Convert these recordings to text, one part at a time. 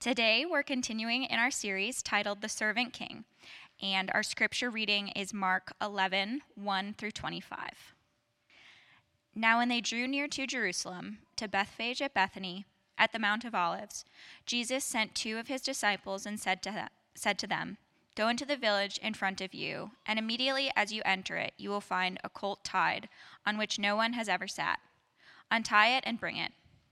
Today, we're continuing in our series titled The Servant King, and our scripture reading is Mark 11 1 through 25. Now, when they drew near to Jerusalem, to Bethphage at Bethany, at the Mount of Olives, Jesus sent two of his disciples and said to, them, said to them, Go into the village in front of you, and immediately as you enter it, you will find a colt tied, on which no one has ever sat. Untie it and bring it.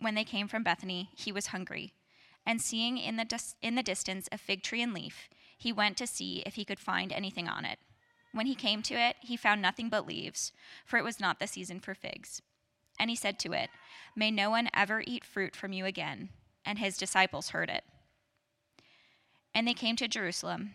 when they came from Bethany, he was hungry. And seeing in the, dis- in the distance a fig tree and leaf, he went to see if he could find anything on it. When he came to it, he found nothing but leaves, for it was not the season for figs. And he said to it, May no one ever eat fruit from you again. And his disciples heard it. And they came to Jerusalem.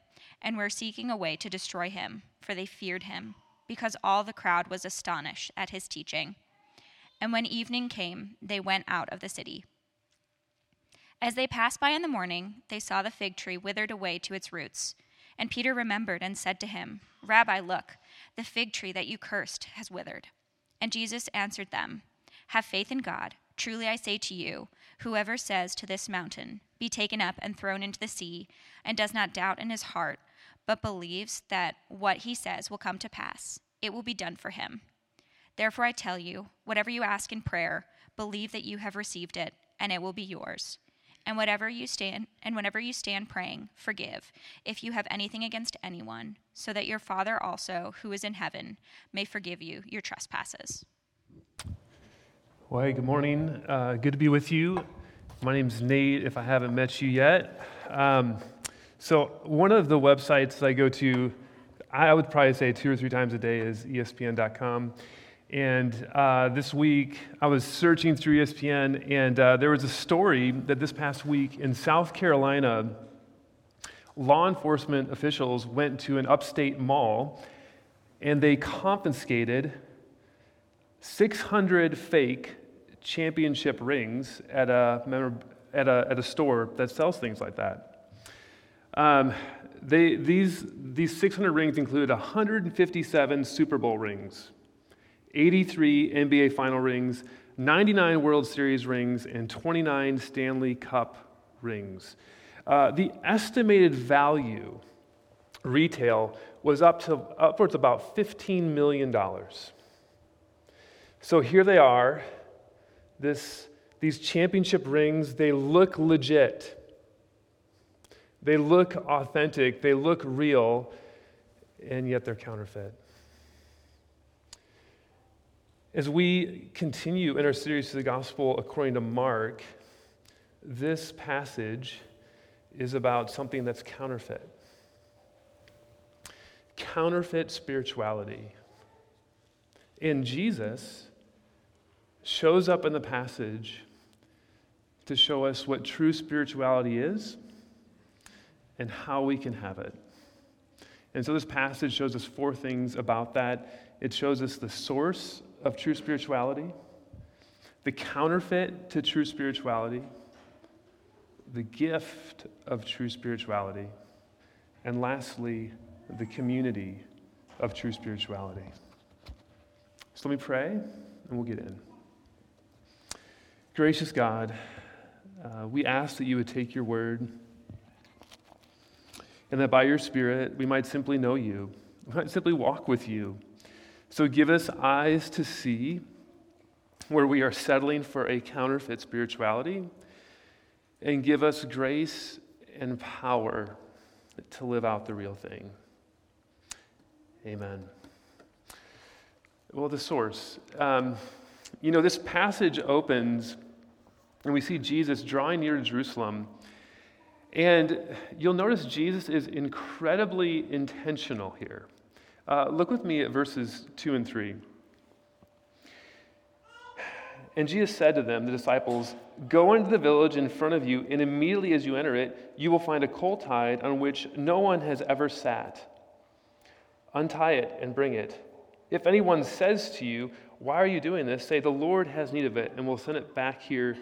and were seeking a way to destroy him, for they feared him because all the crowd was astonished at his teaching. And when evening came, they went out of the city. As they passed by in the morning, they saw the fig tree withered away to its roots. And Peter remembered and said to him, Rabbi, look, the fig tree that you cursed has withered. And Jesus answered them, Have faith in God. Truly I say to you, whoever says to this mountain, Be taken up and thrown into the sea, and does not doubt in his heart, but believes that what he says will come to pass, it will be done for him. Therefore, I tell you, whatever you ask in prayer, believe that you have received it, and it will be yours. And whatever you stand and whenever you stand praying, forgive if you have anything against anyone, so that your Father also, who is in heaven, may forgive you your trespasses. Well, hey, good morning. Uh, good to be with you. My name's Nate, if I haven't met you yet. Um, so, one of the websites I go to, I would probably say two or three times a day, is ESPN.com. And uh, this week, I was searching through ESPN, and uh, there was a story that this past week in South Carolina, law enforcement officials went to an upstate mall and they confiscated 600 fake championship rings at a, at a, at a store that sells things like that. Um, they, these, these 600 rings included 157 Super Bowl rings, 83 NBA final rings, 99 World Series rings, and 29 Stanley Cup rings. Uh, the estimated value retail was up to upwards about $15 million. So here they are, this, these championship rings, they look legit. They look authentic, they look real, and yet they're counterfeit. As we continue in our series to the gospel according to Mark, this passage is about something that's counterfeit. Counterfeit spirituality. And Jesus shows up in the passage to show us what true spirituality is and how we can have it. And so this passage shows us four things about that. It shows us the source of true spirituality, the counterfeit to true spirituality, the gift of true spirituality, and lastly, the community of true spirituality. So let me pray and we'll get in. Gracious God, uh, we ask that you would take your word and that by your Spirit we might simply know you, we might simply walk with you. So give us eyes to see where we are settling for a counterfeit spirituality, and give us grace and power to live out the real thing. Amen. Well, the source. Um, you know, this passage opens, and we see Jesus drawing near to Jerusalem. And you'll notice Jesus is incredibly intentional here. Uh, look with me at verses 2 and 3. And Jesus said to them, the disciples, Go into the village in front of you, and immediately as you enter it, you will find a colt tied on which no one has ever sat. Untie it and bring it. If anyone says to you, Why are you doing this? say, The Lord has need of it, and we'll send it back here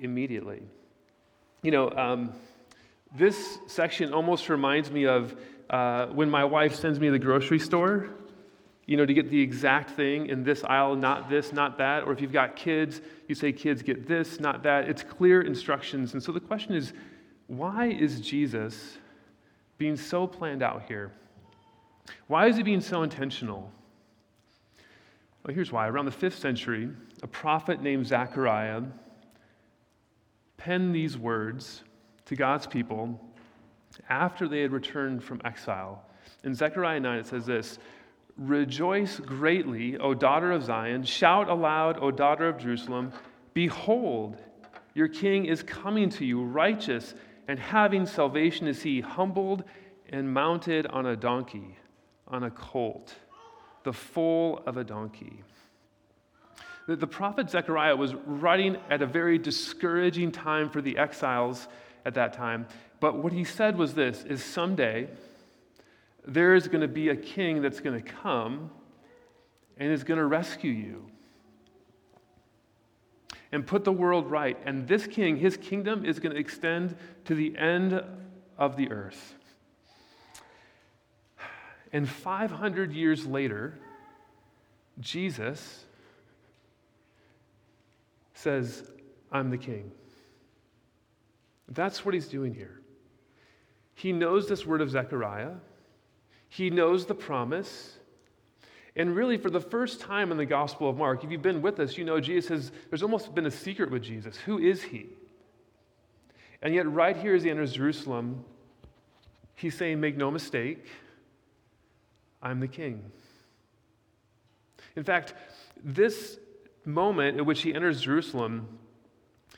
immediately. You know, um, this section almost reminds me of uh, when my wife sends me to the grocery store, you know, to get the exact thing in this aisle, not this, not that. Or if you've got kids, you say, kids, get this, not that. It's clear instructions. And so the question is, why is Jesus being so planned out here? Why is he being so intentional? Well, here's why. Around the fifth century, a prophet named Zechariah penned these words to God's people after they had returned from exile. In Zechariah 9, it says this Rejoice greatly, O daughter of Zion. Shout aloud, O daughter of Jerusalem. Behold, your king is coming to you, righteous and having salvation is he, humbled and mounted on a donkey, on a colt, the foal of a donkey. The, the prophet Zechariah was writing at a very discouraging time for the exiles at that time. But what he said was this is someday there is going to be a king that's going to come and is going to rescue you and put the world right. And this king, his kingdom is going to extend to the end of the earth. And 500 years later, Jesus says, I'm the king. That's what he's doing here. He knows this word of Zechariah, he knows the promise. And really, for the first time in the Gospel of Mark, if you've been with us, you know Jesus has, there's almost been a secret with Jesus. Who is he? And yet, right here as he enters Jerusalem, he's saying, Make no mistake, I'm the king. In fact, this moment at which he enters Jerusalem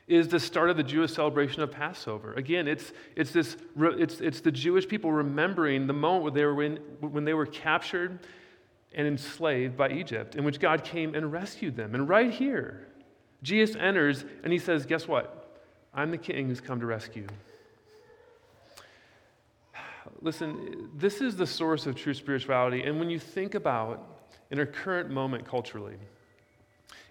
is the start of the Jewish celebration of Passover. Again, it's, it's, this, it's, it's the Jewish people remembering the moment where they were in, when they were captured and enslaved by Egypt, in which God came and rescued them. And right here, Jesus enters and he says, Guess what? I'm the king who's come to rescue. Listen, this is the source of true spirituality. And when you think about in our current moment culturally,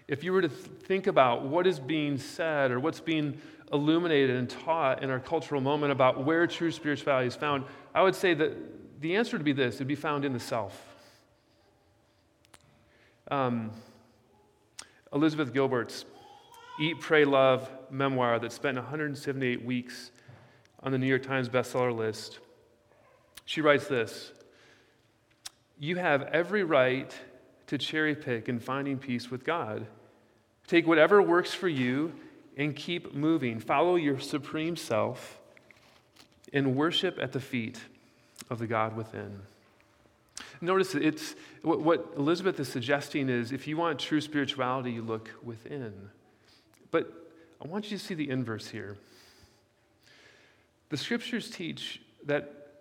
if you were to think about what is being said or what's being illuminated and taught in our cultural moment about where true spirituality is found, I would say that the answer would be this it would be found in the self. Um, Elizabeth Gilbert's Eat, Pray, Love memoir that spent 178 weeks on the New York Times bestseller list. She writes this You have every right to cherry pick in finding peace with God. Take whatever works for you and keep moving. Follow your supreme self and worship at the feet of the God within. Notice it's what, what Elizabeth is suggesting is if you want true spirituality, you look within. But I want you to see the inverse here. The scriptures teach that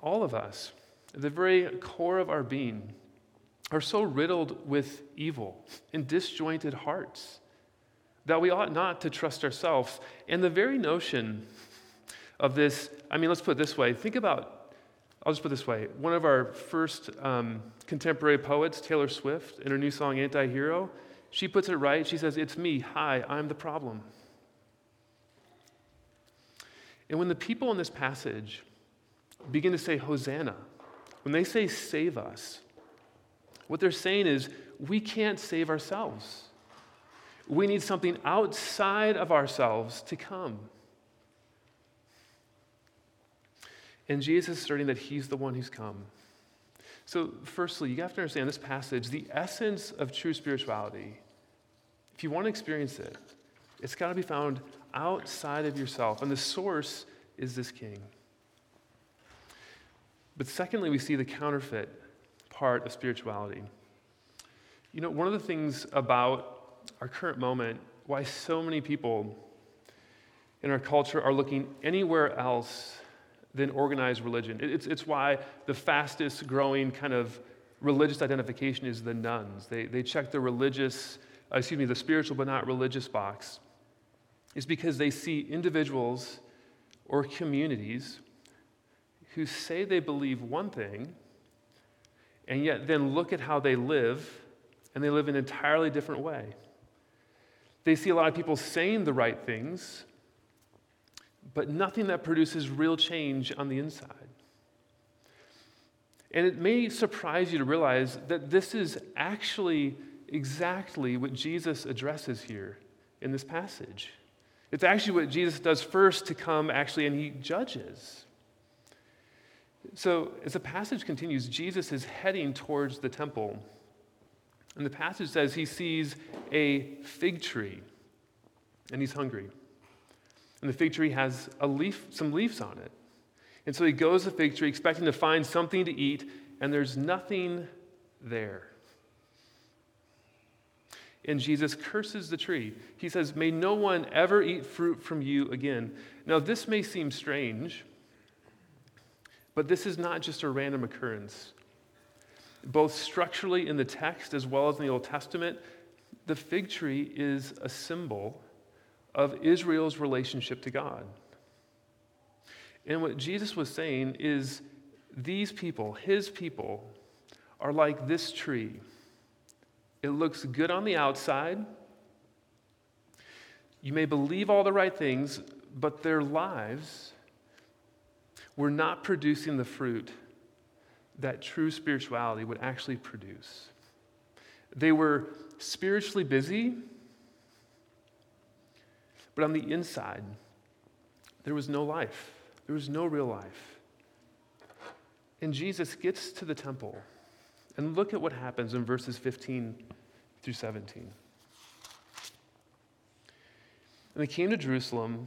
all of us, at the very core of our being, are so riddled with evil and disjointed hearts that we ought not to trust ourselves. And the very notion of this, I mean, let's put it this way think about, I'll just put it this way. One of our first um, contemporary poets, Taylor Swift, in her new song Anti Hero, she puts it right. She says, It's me. Hi, I'm the problem. And when the people in this passage begin to say, Hosanna, when they say, Save us, What they're saying is, we can't save ourselves. We need something outside of ourselves to come. And Jesus is asserting that he's the one who's come. So, firstly, you have to understand this passage, the essence of true spirituality, if you want to experience it, it's got to be found outside of yourself. And the source is this king. But secondly, we see the counterfeit part of spirituality. You know, one of the things about our current moment, why so many people in our culture are looking anywhere else than organized religion. It's, it's why the fastest growing kind of religious identification is the nones. They, they check the religious, uh, excuse me, the spiritual but not religious box. Is because they see individuals or communities who say they believe one thing and yet then look at how they live and they live in an entirely different way. They see a lot of people saying the right things, but nothing that produces real change on the inside. And it may surprise you to realize that this is actually exactly what Jesus addresses here in this passage. It's actually what Jesus does first to come, actually, and he judges. So, as the passage continues, Jesus is heading towards the temple. And the passage says he sees a fig tree and he's hungry. And the fig tree has a leaf, some leaves on it. And so he goes to the fig tree expecting to find something to eat, and there's nothing there. And Jesus curses the tree. He says, May no one ever eat fruit from you again. Now, this may seem strange, but this is not just a random occurrence. Both structurally in the text as well as in the Old Testament, the fig tree is a symbol of Israel's relationship to God. And what Jesus was saying is these people, his people, are like this tree. It looks good on the outside. You may believe all the right things, but their lives were not producing the fruit that true spirituality would actually produce. They were spiritually busy, but on the inside, there was no life. There was no real life. And Jesus gets to the temple. And look at what happens in verses 15 through 17. And they came to Jerusalem,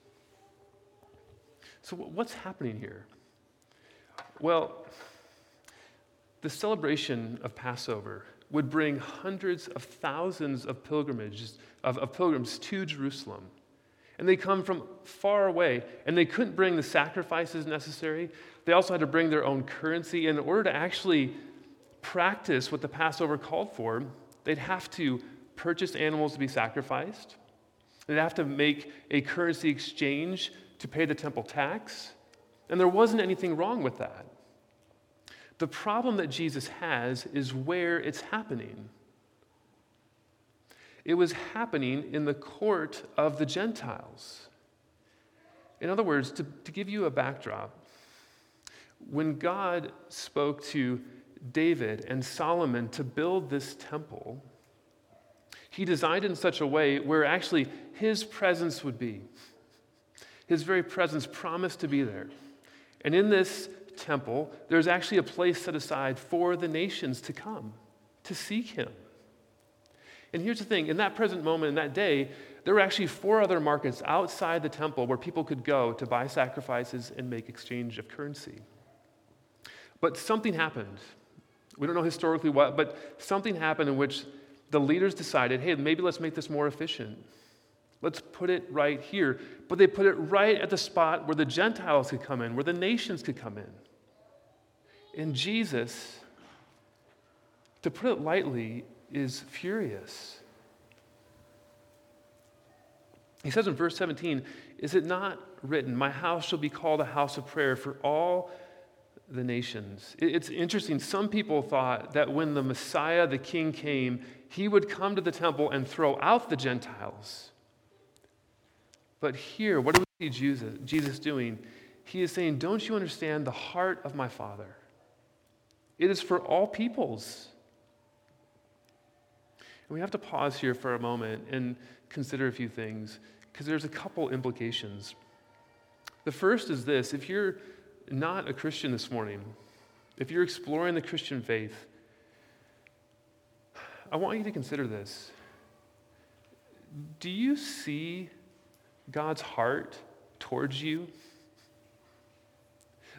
So, what's happening here? Well, the celebration of Passover would bring hundreds of thousands of pilgrimages of, of pilgrims to Jerusalem and they come from far away, and they couldn't bring the sacrifices necessary. They also had to bring their own currency. In order to actually practice what the Passover called for, they'd have to purchase animals to be sacrificed, they'd have to make a currency exchange to pay the temple tax, and there wasn't anything wrong with that. The problem that Jesus has is where it's happening. It was happening in the court of the Gentiles. In other words, to, to give you a backdrop, when God spoke to David and Solomon to build this temple, he designed in such a way where actually his presence would be. His very presence promised to be there. And in this temple, there's actually a place set aside for the nations to come to seek him. And here's the thing in that present moment, in that day, there were actually four other markets outside the temple where people could go to buy sacrifices and make exchange of currency. But something happened. We don't know historically what, but something happened in which the leaders decided hey, maybe let's make this more efficient. Let's put it right here. But they put it right at the spot where the Gentiles could come in, where the nations could come in. And Jesus, to put it lightly, is furious. He says in verse 17, Is it not written, My house shall be called a house of prayer for all the nations? It's interesting. Some people thought that when the Messiah, the King, came, he would come to the temple and throw out the Gentiles. But here, what do we see Jesus, Jesus doing? He is saying, Don't you understand the heart of my Father? It is for all peoples. And we have to pause here for a moment and consider a few things because there's a couple implications. The first is this if you're not a Christian this morning, if you're exploring the Christian faith, I want you to consider this. Do you see God's heart towards you?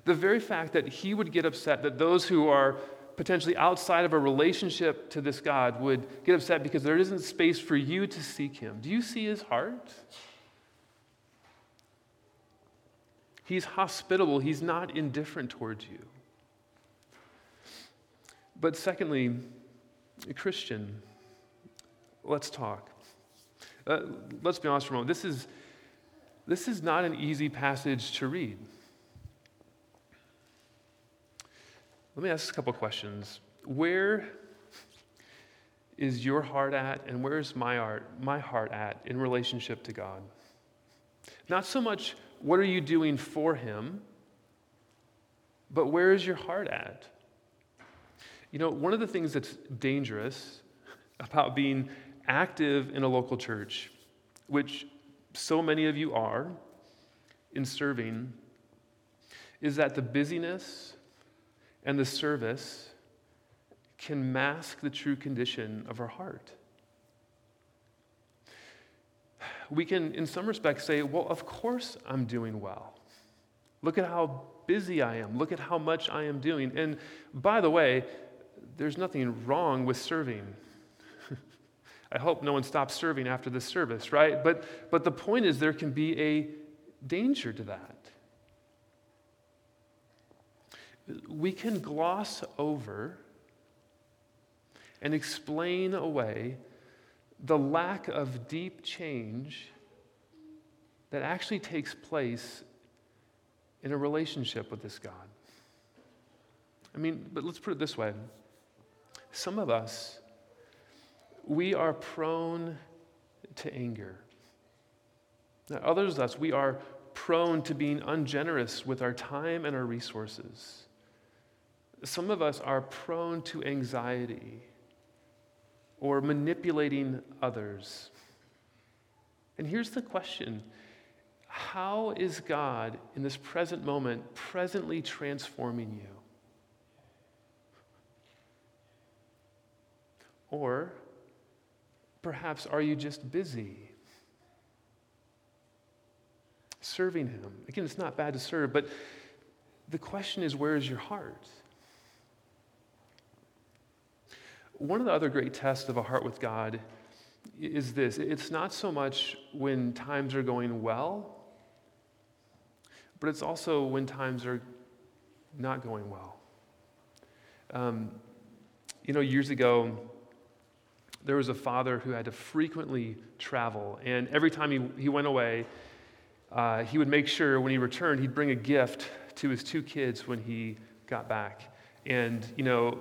The very fact that He would get upset that those who are potentially outside of a relationship to this God would get upset because there isn't space for you to seek Him. Do you see His heart? He's hospitable, He's not indifferent towards you. But secondly, Christian, let's talk. Uh, let's be honest for a moment. This is, this is not an easy passage to read. Let me ask a couple questions. Where is your heart at, and where's my heart, my heart at in relationship to God? Not so much what are you doing for Him, but where is your heart at? You know, one of the things that's dangerous about being active in a local church, which so many of you are in serving, is that the busyness and the service can mask the true condition of our heart. We can, in some respects, say, Well, of course I'm doing well. Look at how busy I am. Look at how much I am doing. And by the way, there's nothing wrong with serving. I hope no one stops serving after this service, right? But, but the point is, there can be a danger to that. we can gloss over and explain away the lack of deep change that actually takes place in a relationship with this God. I mean, but let's put it this way some of us, we are prone to anger. Now, others of us, we are prone to being ungenerous with our time and our resources. Some of us are prone to anxiety or manipulating others. And here's the question How is God in this present moment presently transforming you? Or perhaps are you just busy? Serving Him. Again, it's not bad to serve, but the question is where is your heart? One of the other great tests of a heart with God is this it's not so much when times are going well, but it's also when times are not going well. Um, you know, years ago, there was a father who had to frequently travel, and every time he, he went away, uh, he would make sure when he returned, he'd bring a gift to his two kids when he got back. And, you know,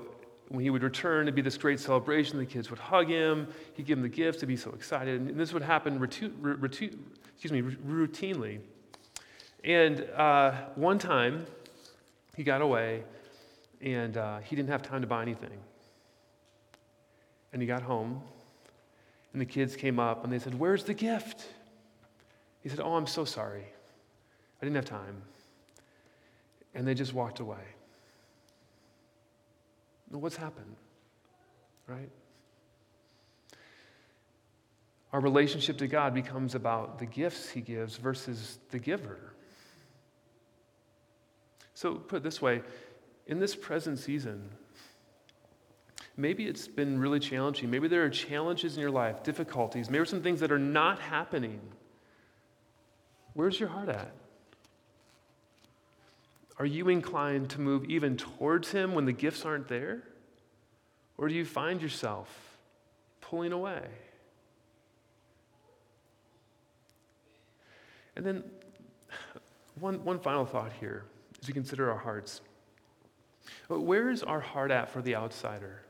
when he would return, it'd be this great celebration. The kids would hug him. He'd give them the gifts. They'd be so excited. And this would happen excuse me, routinely. And uh, one time, he got away, and uh, he didn't have time to buy anything. And he got home, and the kids came up, and they said, Where's the gift? He said, Oh, I'm so sorry. I didn't have time. And they just walked away. What's happened? Right? Our relationship to God becomes about the gifts He gives versus the giver. So, put it this way in this present season, maybe it's been really challenging. Maybe there are challenges in your life, difficulties, maybe some things that are not happening. Where's your heart at? Are you inclined to move even towards Him when the gifts aren't there? Or do you find yourself pulling away? And then, one, one final thought here as we consider our hearts. Where is our heart at for the outsider?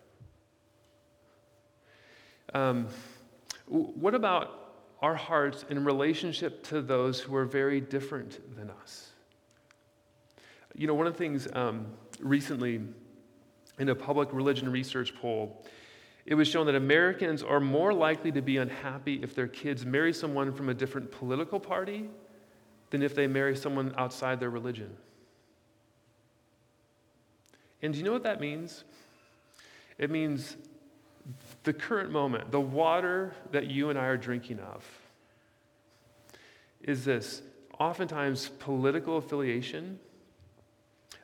Um, what about our hearts in relationship to those who are very different than us? You know, one of the things um, recently in a public religion research poll, it was shown that Americans are more likely to be unhappy if their kids marry someone from a different political party than if they marry someone outside their religion. And do you know what that means? It means the current moment, the water that you and I are drinking of, is this oftentimes political affiliation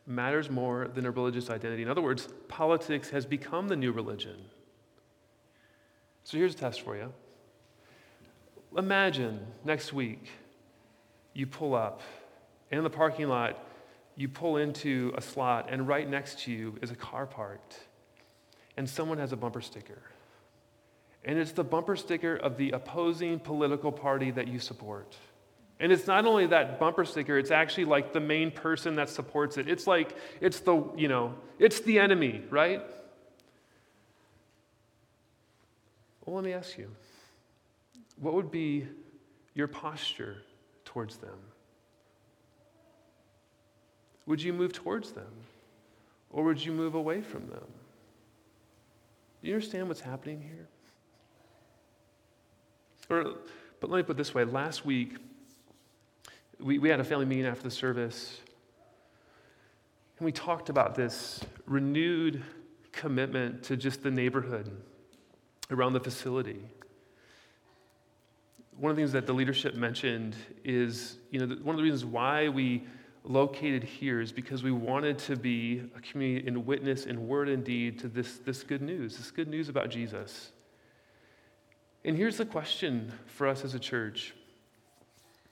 matters more than a religious identity. In other words, politics has become the new religion. So here's a test for you. Imagine next week you pull up, and in the parking lot, you pull into a slot, and right next to you is a car parked, and someone has a bumper sticker. And it's the bumper sticker of the opposing political party that you support. And it's not only that bumper sticker, it's actually like the main person that supports it. It's like, it's the, you know, it's the enemy, right? Well, let me ask you what would be your posture towards them? Would you move towards them? Or would you move away from them? Do you understand what's happening here? Or, but let me put it this way last week, we, we had a family meeting after the service, and we talked about this renewed commitment to just the neighborhood around the facility. One of the things that the leadership mentioned is, you know, one of the reasons why we located here is because we wanted to be a community in witness in word and deed to this, this good news, this good news about Jesus. And here's the question for us as a church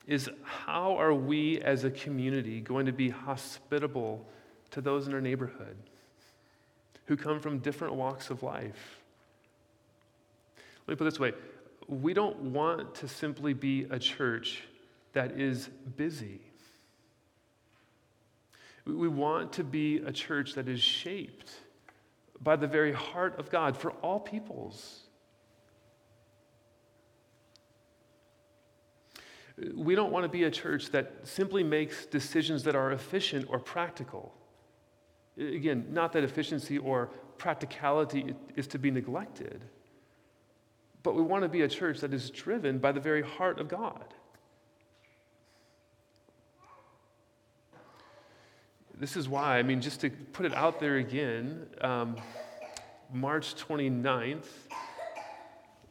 is how are we as a community going to be hospitable to those in our neighborhood who come from different walks of life? Let me put it this way we don't want to simply be a church that is busy. We want to be a church that is shaped by the very heart of God for all peoples. We don't want to be a church that simply makes decisions that are efficient or practical. Again, not that efficiency or practicality is to be neglected, but we want to be a church that is driven by the very heart of God. This is why, I mean, just to put it out there again, um, March 29th,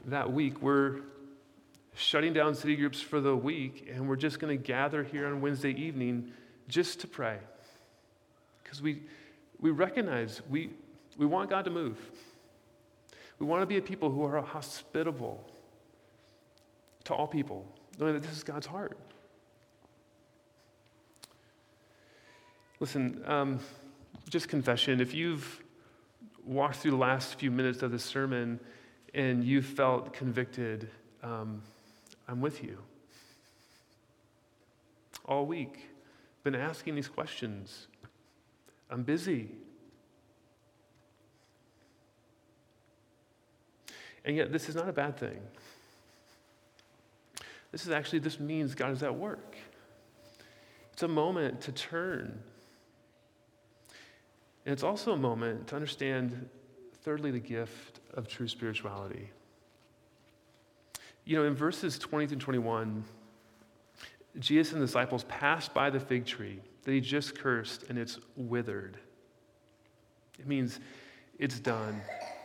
that week, we're shutting down city groups for the week, and we're just going to gather here on Wednesday evening just to pray. Because we, we recognize we, we want God to move. We want to be a people who are hospitable to all people, knowing that this is God's heart. Listen, um, just confession if you've walked through the last few minutes of the sermon and you felt convicted, um, I'm with you. All week, been asking these questions. I'm busy. And yet, this is not a bad thing. This is actually, this means God is at work. It's a moment to turn. And it's also a moment to understand, thirdly, the gift of true spirituality. You know, in verses 20 through 21, Jesus and the disciples passed by the fig tree that he just cursed, and it's withered. It means it's done.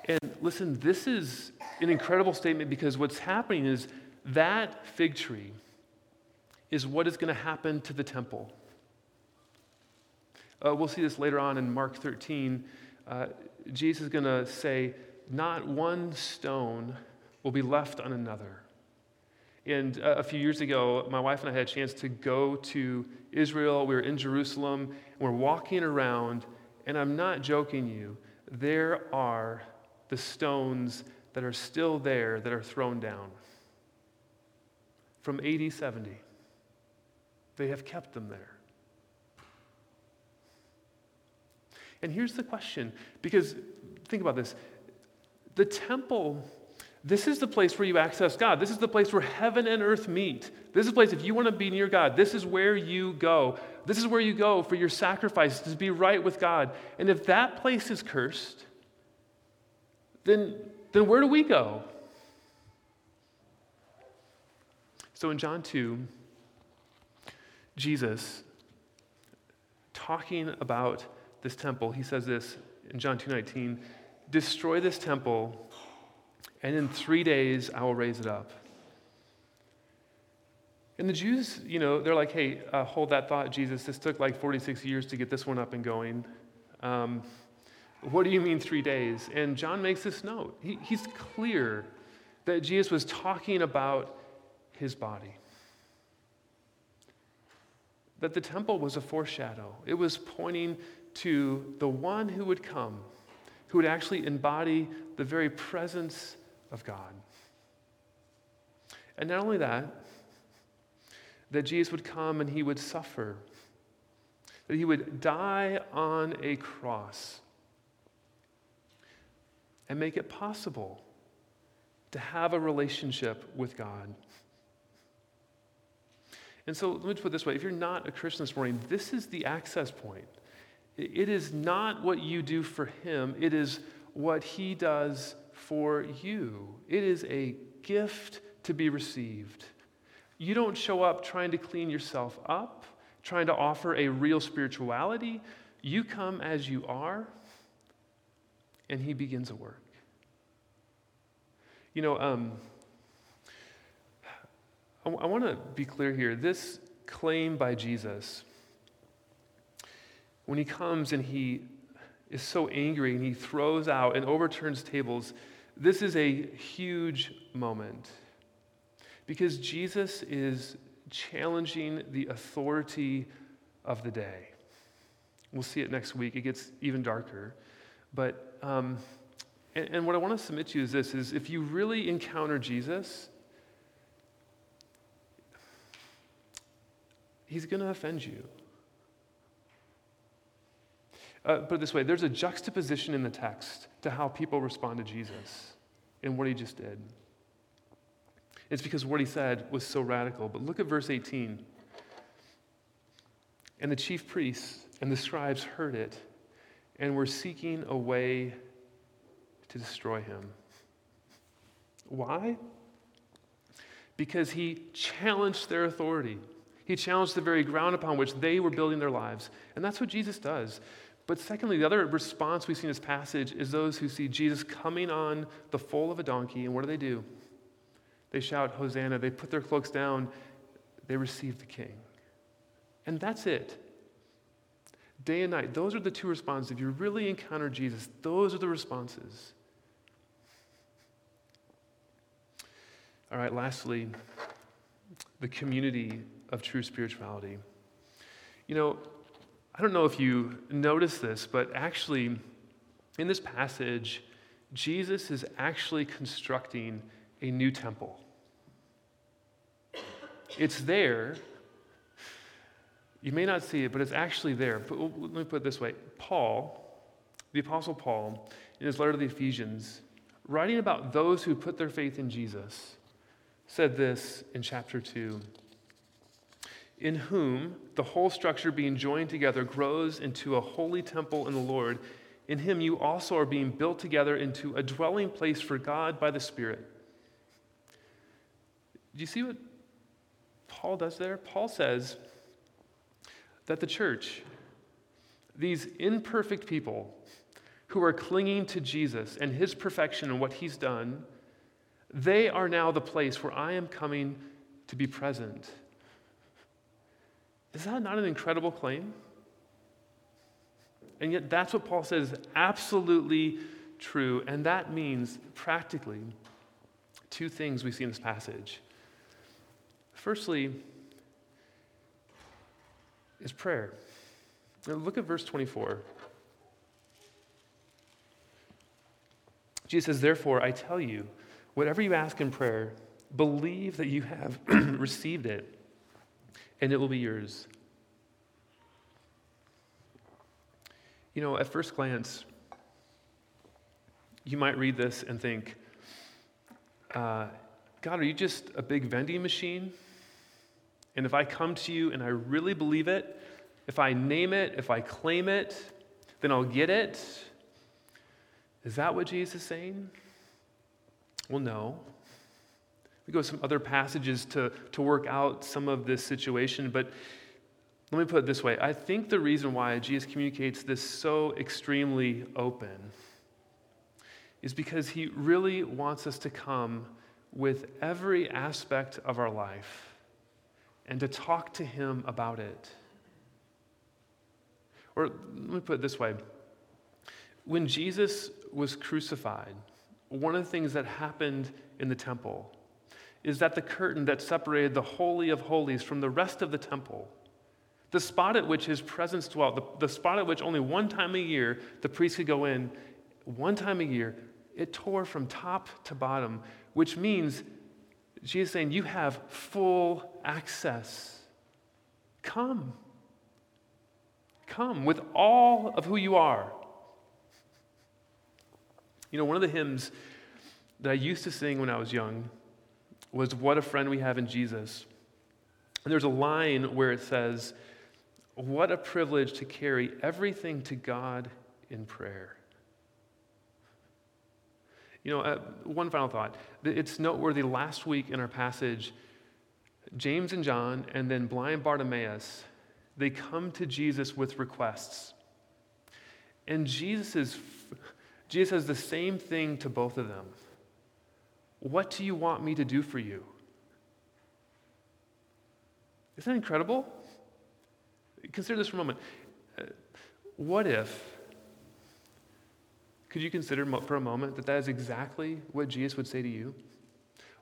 And listen, this is an incredible statement because what's happening is that fig tree is what is going to happen to the temple. Uh, we'll see this later on in Mark 13. Uh, Jesus is going to say, Not one stone will be left on another. And uh, a few years ago, my wife and I had a chance to go to Israel. We were in Jerusalem, and we're walking around, and I'm not joking you, there are the stones that are still there that are thrown down from AD 70. they have kept them there. And here's the question because think about this the temple, this is the place where you access God. This is the place where heaven and earth meet. This is the place, if you want to be near God, this is where you go. This is where you go for your sacrifices to be right with God. And if that place is cursed, then, then where do we go? So in John 2, Jesus, talking about this temple, he says this in John 2:19, "Destroy this temple, and in 3 days I will raise it up." And the Jews, you know, they're like, "Hey, uh, hold that thought, Jesus. This took like 46 years to get this one up and going. Um, what do you mean 3 days?" And John makes this note. He, he's clear that Jesus was talking about his body that the temple was a foreshadow. It was pointing to the one who would come, who would actually embody the very presence of God. And not only that, that Jesus would come and he would suffer, that he would die on a cross and make it possible to have a relationship with God. And so let me put it this way if you're not a Christian this morning, this is the access point. It is not what you do for him, it is what he does for you. It is a gift to be received. You don't show up trying to clean yourself up, trying to offer a real spirituality. You come as you are, and he begins a work. You know, um, I, I want to be clear here. This claim by Jesus when he comes and he is so angry and he throws out and overturns tables, this is a huge moment because Jesus is challenging the authority of the day. We'll see it next week. It gets even darker. But, um, and, and what I want to submit to you is this, is if you really encounter Jesus, he's going to offend you. Uh, put it this way there's a juxtaposition in the text to how people respond to Jesus and what he just did. It's because what he said was so radical. But look at verse 18. And the chief priests and the scribes heard it and were seeking a way to destroy him. Why? Because he challenged their authority. He challenged the very ground upon which they were building their lives. And that's what Jesus does. But secondly, the other response we see in this passage is those who see Jesus coming on the foal of a donkey, and what do they do? They shout, Hosanna. They put their cloaks down. They receive the king. And that's it. Day and night. Those are the two responses. If you really encounter Jesus, those are the responses. All right, lastly, the community of true spirituality. You know, I don't know if you notice this, but actually, in this passage, Jesus is actually constructing a new temple. It's there. You may not see it, but it's actually there. But let me put it this way Paul, the Apostle Paul, in his letter to the Ephesians, writing about those who put their faith in Jesus, said this in chapter 2 in whom the whole structure being joined together grows into a holy temple in the Lord. In him you also are being built together into a dwelling place for God by the Spirit. Do you see what Paul does there? Paul says that the church, these imperfect people who are clinging to Jesus and his perfection and what he's done, they are now the place where I am coming to be present is that not an incredible claim? And yet, that's what Paul says is absolutely true. And that means, practically, two things we see in this passage. Firstly, is prayer. Now look at verse 24. Jesus says, Therefore, I tell you, whatever you ask in prayer, believe that you have received it and it will be yours. You know, at first glance, you might read this and think, uh, God, are you just a big vending machine? And if I come to you and I really believe it, if I name it, if I claim it, then I'll get it. Is that what Jesus is saying? Well, no. We go some other passages to, to work out some of this situation, but let me put it this way. I think the reason why Jesus communicates this so extremely open is because he really wants us to come with every aspect of our life and to talk to him about it. Or let me put it this way when Jesus was crucified, one of the things that happened in the temple is that the curtain that separated the Holy of Holies from the rest of the temple, the spot at which his presence dwelt, the, the spot at which only one time a year the priest could go in, one time a year, it tore from top to bottom, which means Jesus saying, You have full access. Come. Come with all of who you are. You know, one of the hymns that I used to sing when I was young was What a Friend We Have in Jesus. And there's a line where it says, What a privilege to carry everything to God in prayer. You know, uh, one final thought. It's noteworthy last week in our passage, James and John, and then blind Bartimaeus, they come to Jesus with requests. And Jesus, is, Jesus has the same thing to both of them. What do you want me to do for you? Isn't that incredible? Consider this for a moment. Uh, what if could you consider for a moment that that is exactly what Jesus would say to you?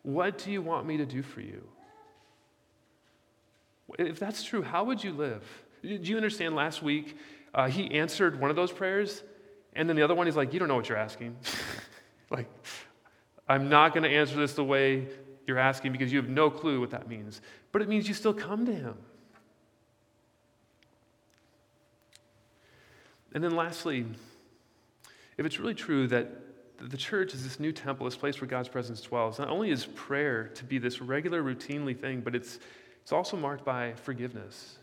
What do you want me to do for you? If that's true, how would you live? Do you understand last week uh, he answered one of those prayers, and then the other one he's like, You don't know what you're asking. like, I'm not going to answer this the way you're asking because you have no clue what that means. But it means you still come to him. And then lastly, if it's really true that the church is this new temple, this place where God's presence dwells, not only is prayer to be this regular, routinely thing, but it's, it's also marked by forgiveness.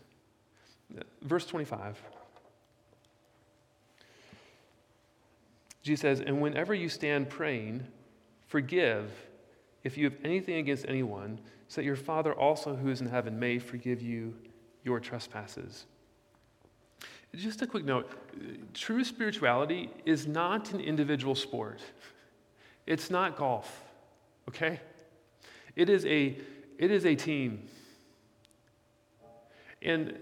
Verse 25. Jesus says, And whenever you stand praying, forgive if you have anything against anyone, so that your Father also who is in heaven may forgive you your trespasses. Just a quick note true spirituality is not an individual sport, it's not golf, okay? It is a, it is a team. And,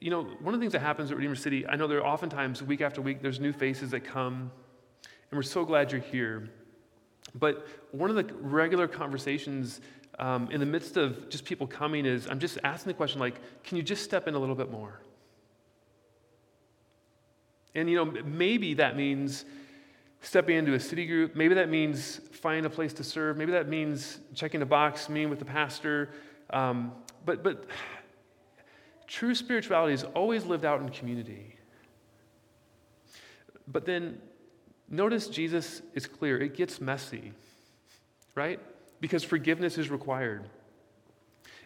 you know, one of the things that happens at Redeemer City, I know there are oftentimes, week after week, there's new faces that come, and we're so glad you're here. But one of the regular conversations um, in the midst of just people coming is I'm just asking the question, like, can you just step in a little bit more? And, you know, maybe that means stepping into a city group. Maybe that means finding a place to serve. Maybe that means checking a box, meeting with the pastor. Um, but, but true spirituality is always lived out in community. But then notice Jesus is clear. It gets messy, right? Because forgiveness is required.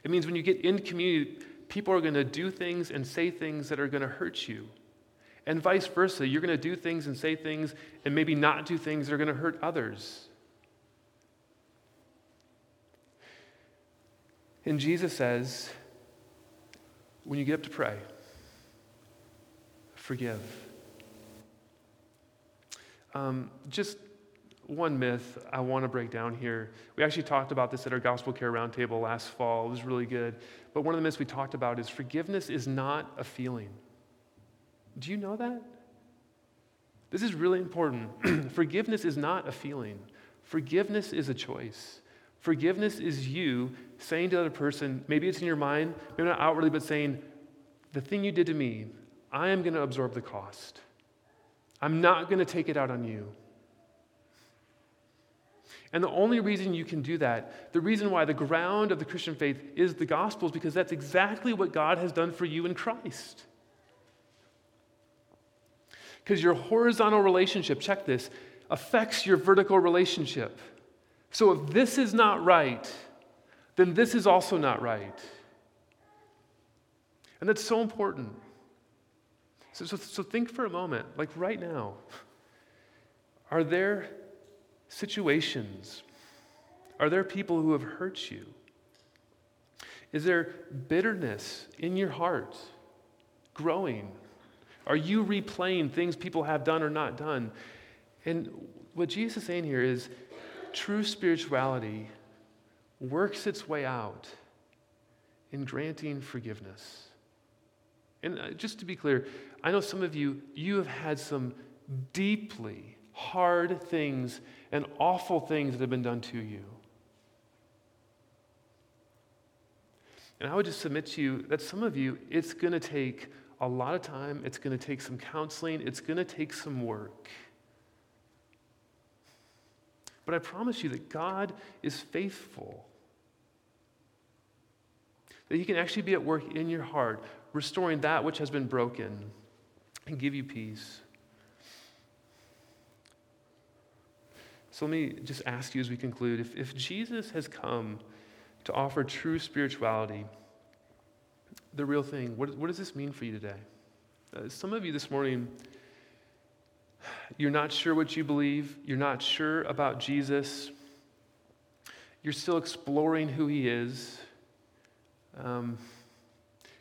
It means when you get in community, people are going to do things and say things that are going to hurt you. And vice versa, you're going to do things and say things and maybe not do things that are going to hurt others. And Jesus says, when you get up to pray, forgive. Um, just one myth I want to break down here. We actually talked about this at our Gospel Care Roundtable last fall. It was really good. But one of the myths we talked about is forgiveness is not a feeling. Do you know that? This is really important. Forgiveness is not a feeling, forgiveness is a choice. Forgiveness is you saying to the other person, maybe it's in your mind, maybe not outwardly, but saying, the thing you did to me, I am going to absorb the cost. I'm not going to take it out on you. And the only reason you can do that, the reason why the ground of the Christian faith is the gospel, is because that's exactly what God has done for you in Christ. Because your horizontal relationship, check this, affects your vertical relationship. So if this is not right, then this is also not right. And that's so important. So, so, so think for a moment, like right now, are there situations? Are there people who have hurt you? Is there bitterness in your heart growing? Are you replaying things people have done or not done? And what Jesus is saying here is true spirituality works its way out in granting forgiveness. And uh, just to be clear, I know some of you, you have had some deeply hard things and awful things that have been done to you. And I would just submit to you that some of you, it's going to take a lot of time, it's going to take some counseling, it's going to take some work. But I promise you that God is faithful. That He can actually be at work in your heart, restoring that which has been broken, and give you peace. So let me just ask you as we conclude if, if Jesus has come to offer true spirituality, the real thing, what, what does this mean for you today? Uh, some of you this morning, you're not sure what you believe, you're not sure about Jesus, you're still exploring who he is. Um,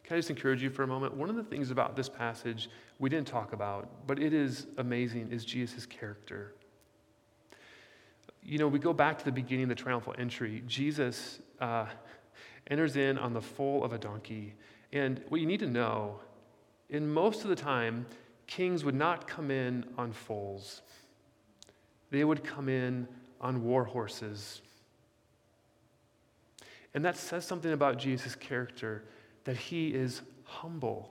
can I just encourage you for a moment? One of the things about this passage we didn't talk about, but it is amazing, is Jesus' character you know, we go back to the beginning of the triumphal entry. Jesus uh, enters in on the foal of a donkey. And what you need to know, in most of the time, kings would not come in on foals, they would come in on war horses. And that says something about Jesus' character that he is humble.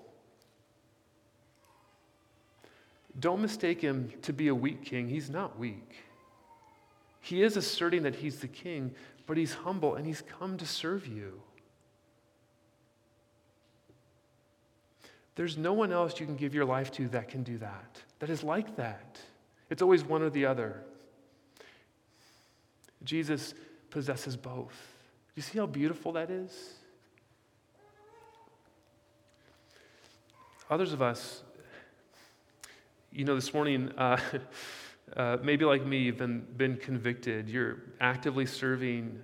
Don't mistake him to be a weak king. He's not weak. He is asserting that he's the king, but he's humble and he's come to serve you. There's no one else you can give your life to that can do that, that is like that. It's always one or the other. Jesus possesses both. Do You see how beautiful that is? Others of us, you know, this morning, uh, Uh, maybe like me, you've been, been convicted, you're actively serving,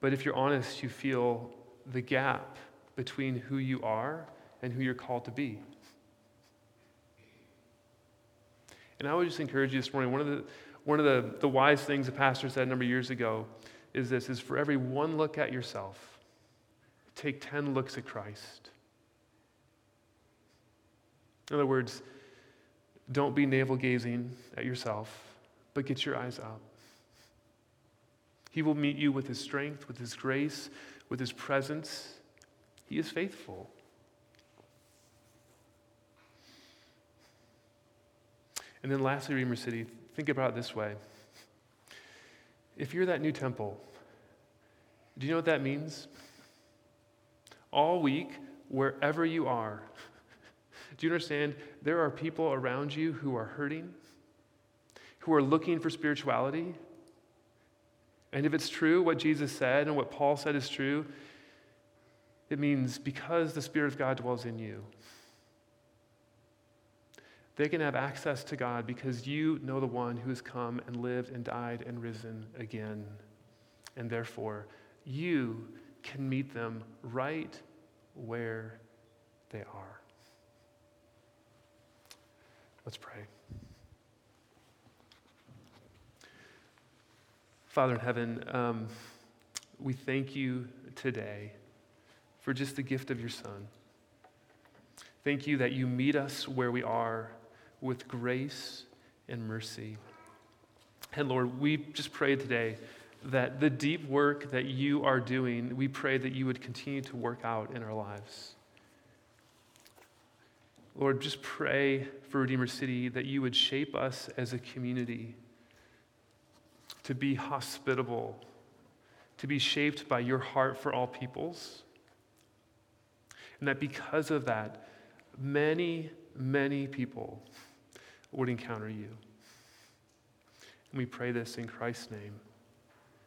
but if you're honest, you feel the gap between who you are and who you're called to be. And I would just encourage you this morning, one of the, one of the, the wise things a pastor said a number of years ago is this, is for every one look at yourself, take 10 looks at Christ. In other words, don't be navel gazing at yourself, but get your eyes up. He will meet you with his strength, with his grace, with his presence. He is faithful. And then lastly, Redeemer City, think about it this way. If you're that new temple, do you know what that means? All week, wherever you are, do you understand? There are people around you who are hurting, who are looking for spirituality. And if it's true, what Jesus said and what Paul said is true, it means because the Spirit of God dwells in you, they can have access to God because you know the one who has come and lived and died and risen again. And therefore, you can meet them right where they are. Let's pray. Father in heaven, um, we thank you today for just the gift of your Son. Thank you that you meet us where we are with grace and mercy. And Lord, we just pray today that the deep work that you are doing, we pray that you would continue to work out in our lives. Lord, just pray for Redeemer City that you would shape us as a community to be hospitable, to be shaped by your heart for all peoples. And that because of that, many, many people would encounter you. And we pray this in Christ's name.